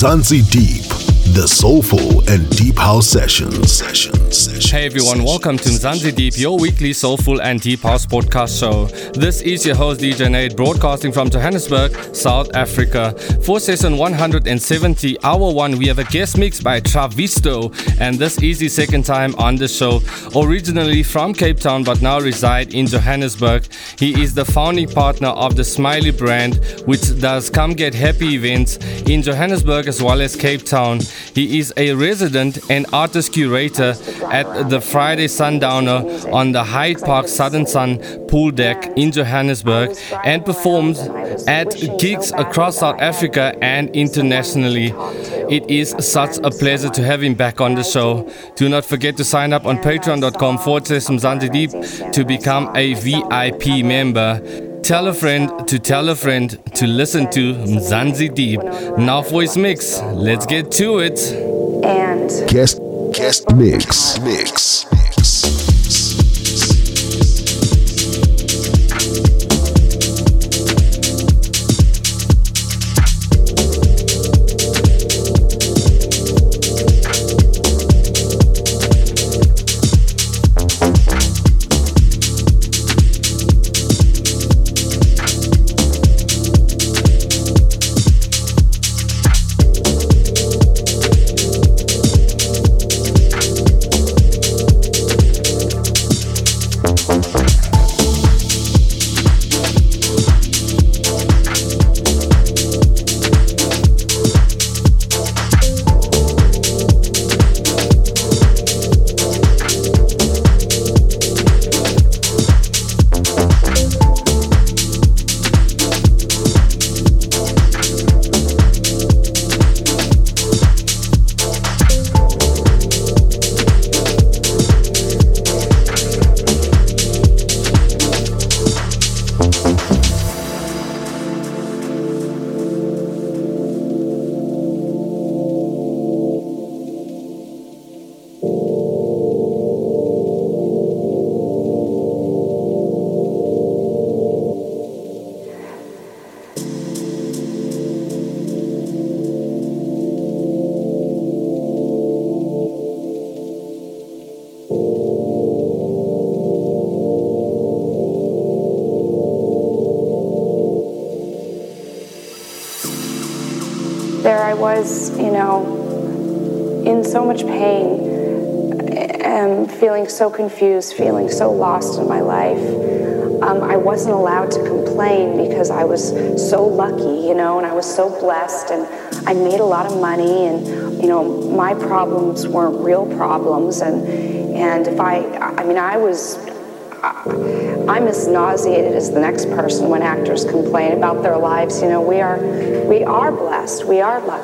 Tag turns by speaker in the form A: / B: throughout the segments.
A: Mzansi Deep, the soulful and deep house sessions.
B: hey everyone, welcome to Mzansi Deep, your weekly soulful and deep house podcast show. This is your host DJ Nate, broadcasting from Johannesburg, South Africa. For session 170, hour one, we have a guest mix by Travisto, and this is the second time on the show. Originally from Cape Town, but now reside in Johannesburg. He is the founding partner of the Smiley brand, which does come get happy events in Johannesburg as well as Cape Town. He is a resident and artist curator at the Friday Sundowner on the Hyde Park Southern Sun pool deck in Johannesburg and performs at gigs across South Africa and internationally. It is such a pleasure to have him back on the show. Do not forget to sign up on patreon.com forward slash Deep to become a VIP member. Tell a friend to tell a friend to listen to Mzansi Deep. Now voice mix. Let's get to it.
A: And guest guest mix mix.
C: So confused, feeling so lost in my life. Um, I wasn't allowed to complain because I was so lucky, you know, and I was so blessed, and I made a lot of money, and you know, my problems weren't real problems, and and if I, I mean, I was I'm as nauseated as the next person when actors complain about their lives. You know, we are, we are blessed. We are lucky.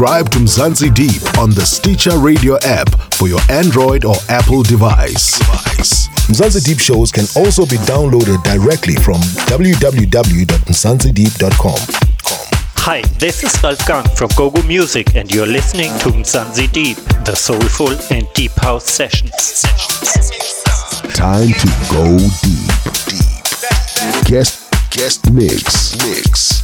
A: Subscribe to Mzansi Deep on the Stitcher Radio app for your Android or Apple device. device.
D: Mzansi Deep shows can also be downloaded directly from www.mzansideep.com.
E: Hi, this is Wolfgang from Gogo Music, and you're listening to Mzansi Deep, the soulful and deep house sessions.
A: Time to go deep. Deep. Guest guest. Mix. mix.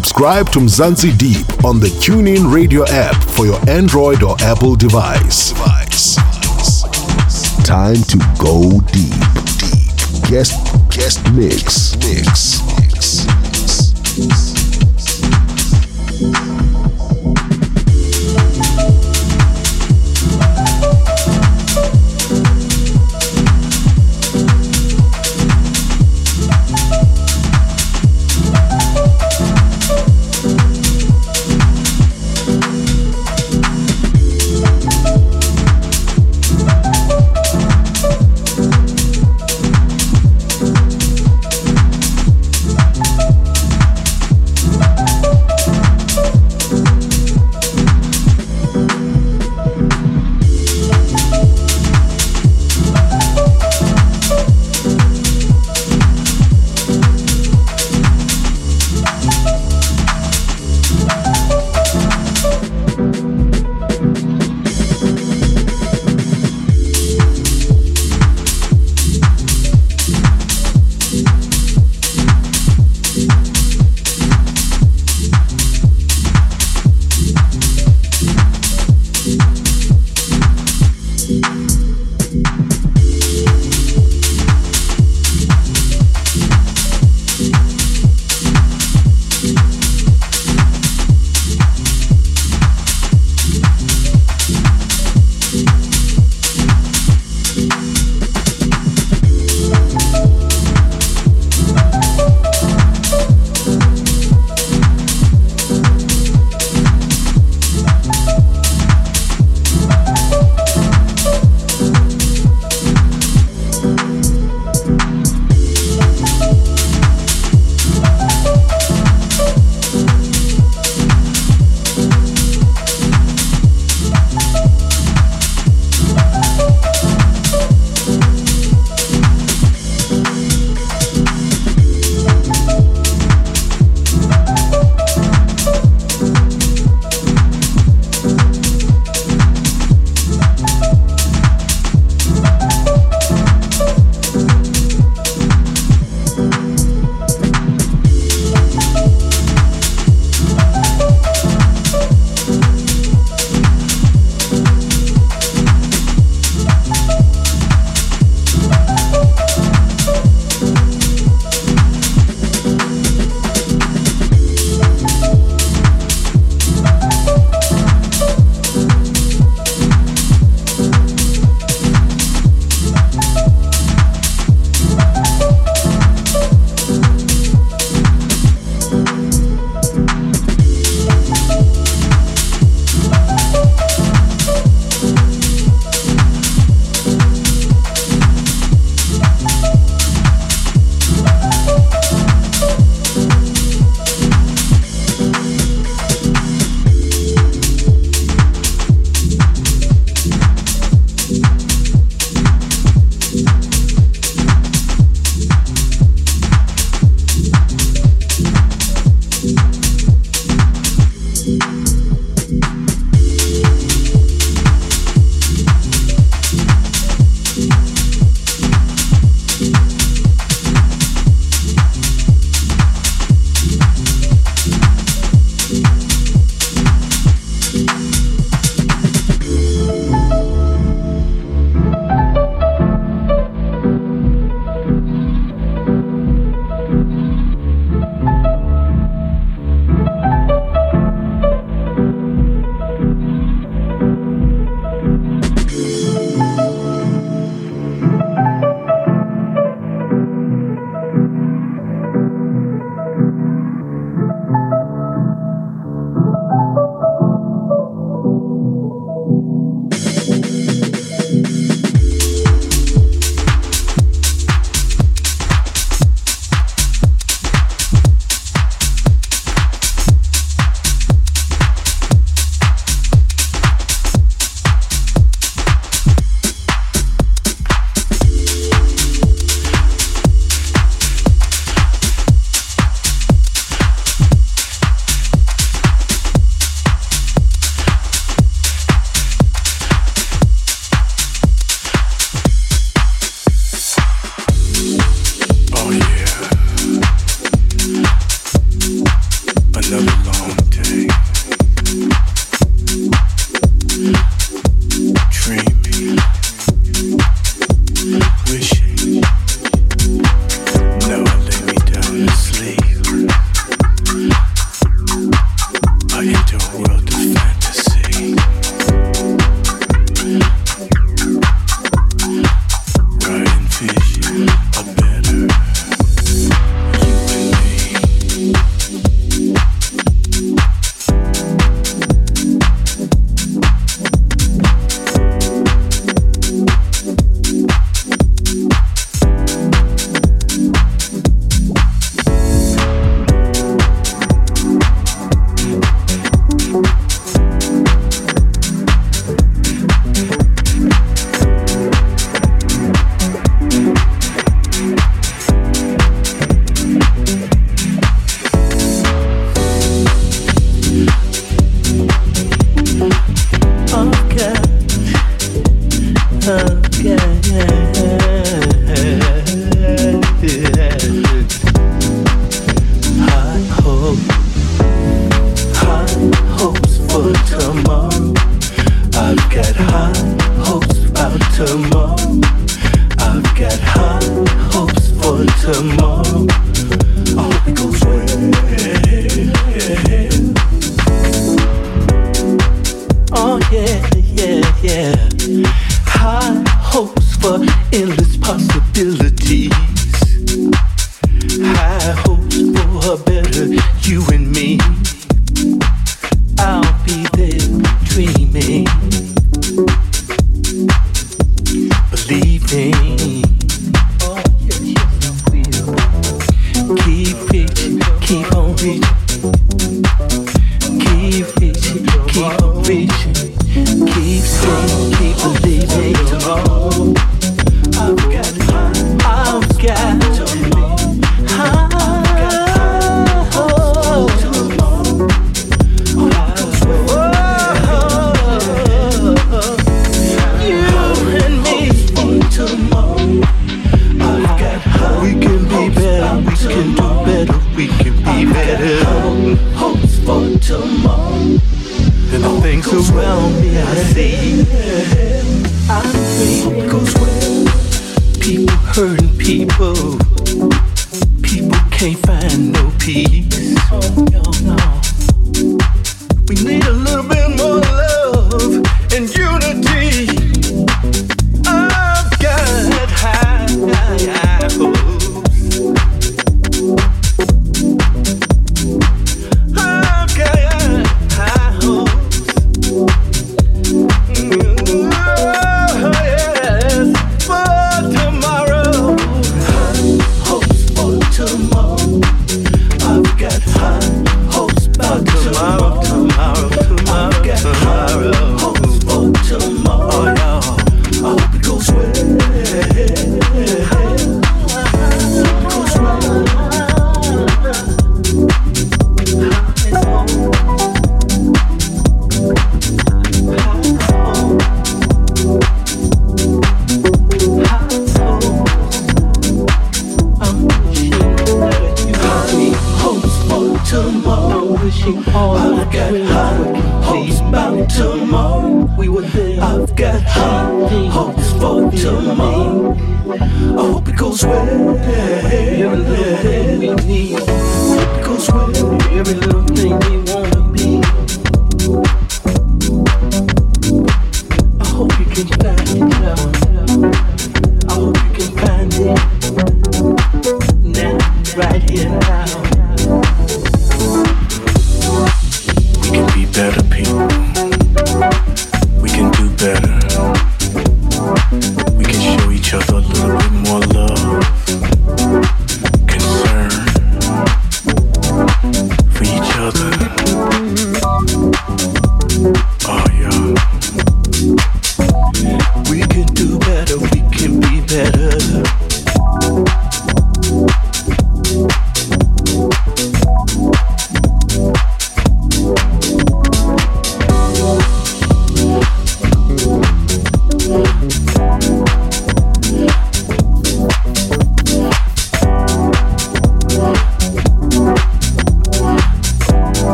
A: Subscribe to Mzansi Deep on the TuneIn Radio app for your Android or Apple device.
D: Time to go deep. Deep. Guest guest mix. Mix.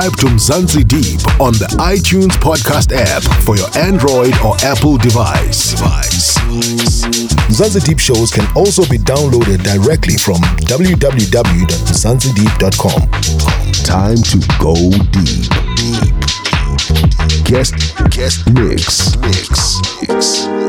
F: Subscribe to Mzansi Deep on the iTunes podcast app for your Android or Apple device. device.
A: Mzansi Deep shows can also be downloaded directly from www.mzansideep.com. Time to go deep. Guest guest mix mix mix.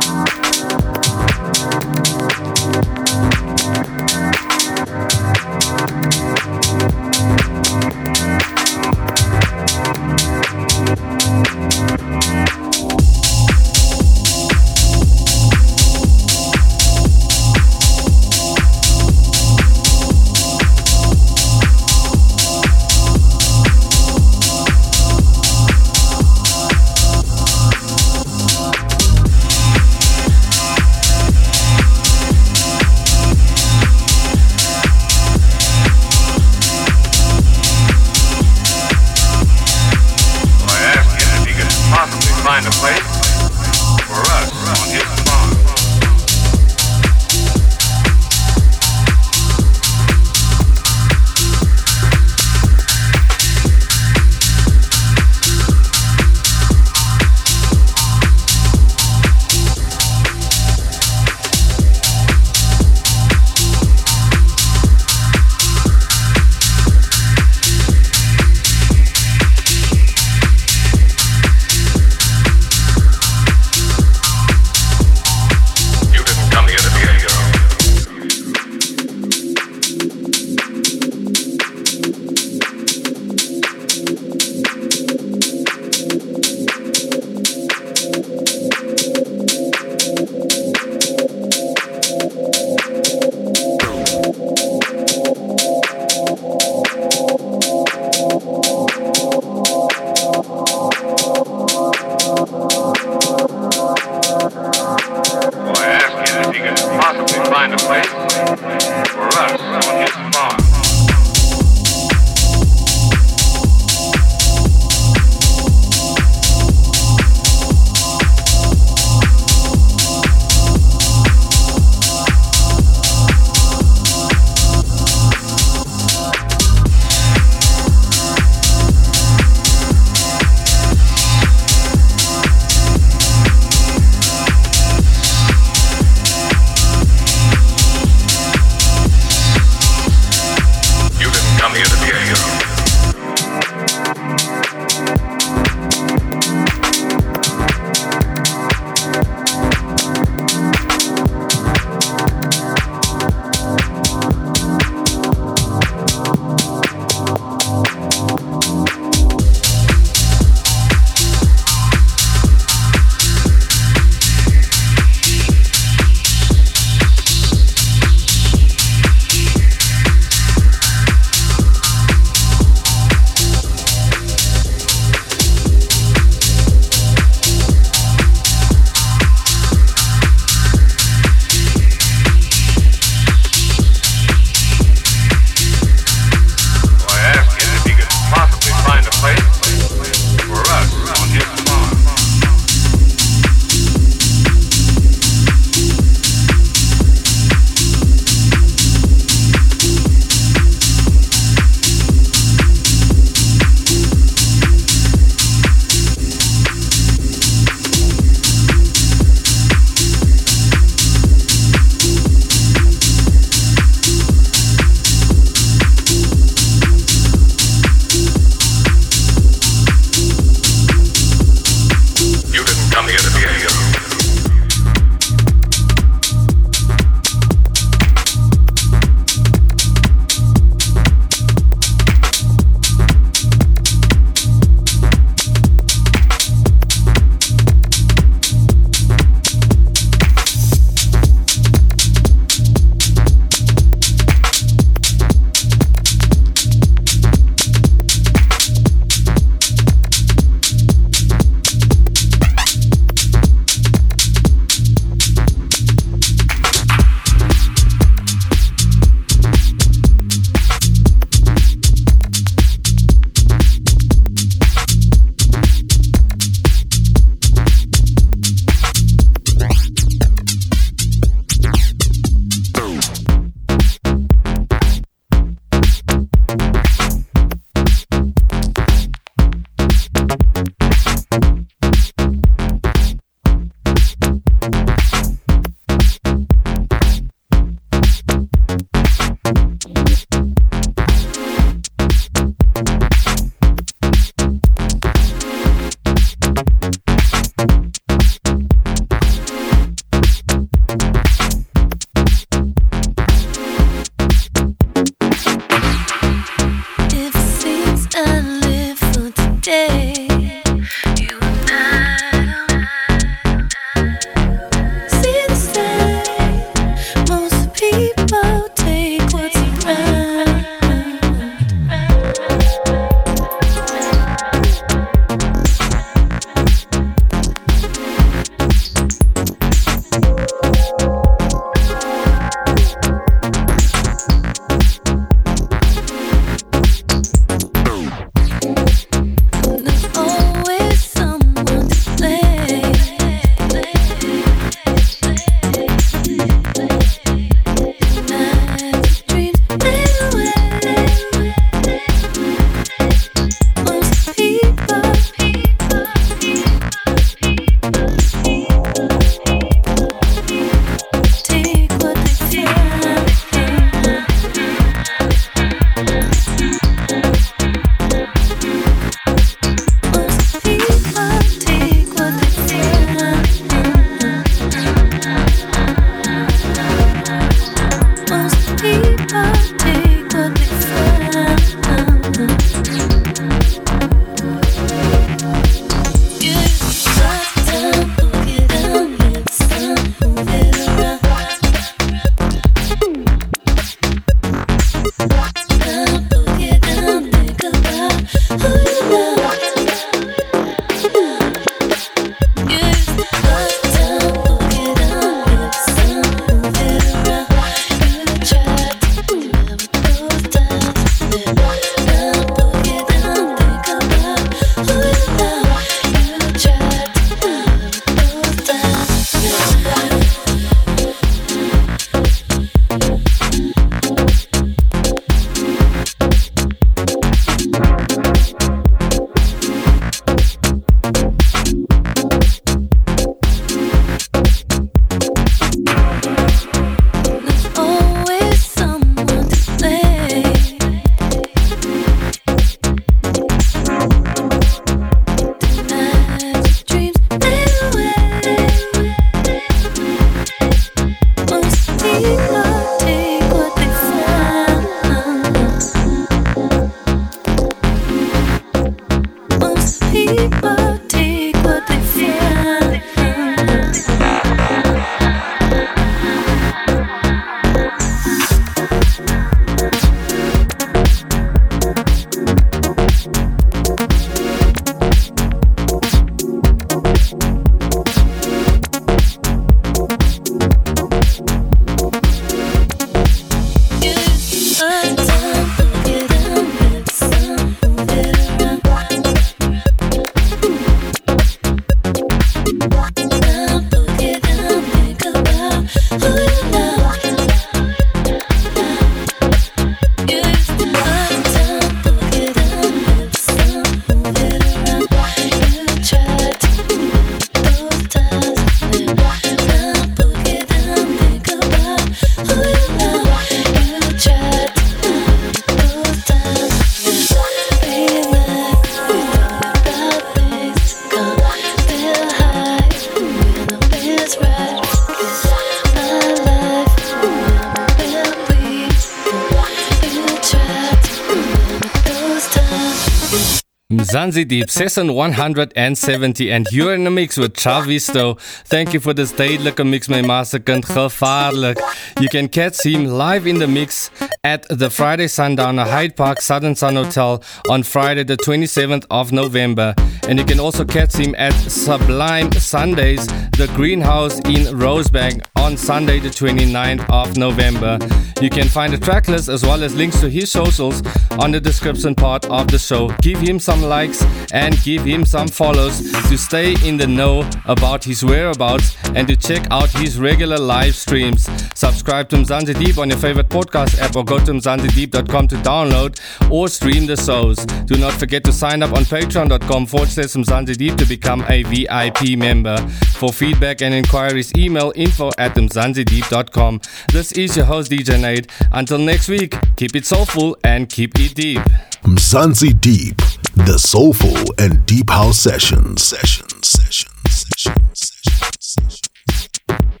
B: Mzansi Deep, session 170 and you're in the mix with Chavisto. Thank you for this tijdelijke mix, my masterkind. Gevaarlijk. You can catch him live in the mix at the Friday Sundowner Hyde Park Southern Sun Hotel on Friday the 27th of November. And you can also catch him at Sublime Sundays, the Greenhouse in Rosebank on Sunday the 29th of November. You can find the track list as well as links to his socials on the description part of the show. Give him some likes and give him some follows to stay in the know about his whereabouts and to check out his regular live streams. Subscribe to Mzansi Deep on your favorite podcast app or go to mzansideep.com to download or stream the shows. Do not forget to sign up on patreon.com forward slash Mzansi Deep to become a VIP member. For feedback and inquiries, email info at mzansideep.com. This is your host DJ Nate. Until next week, keep it soulful and keep it deep.
A: Mzansi Deep, the Soulful and Deep House Sessions. Sessions. Sessions. Sessions. Sessions. Sessions.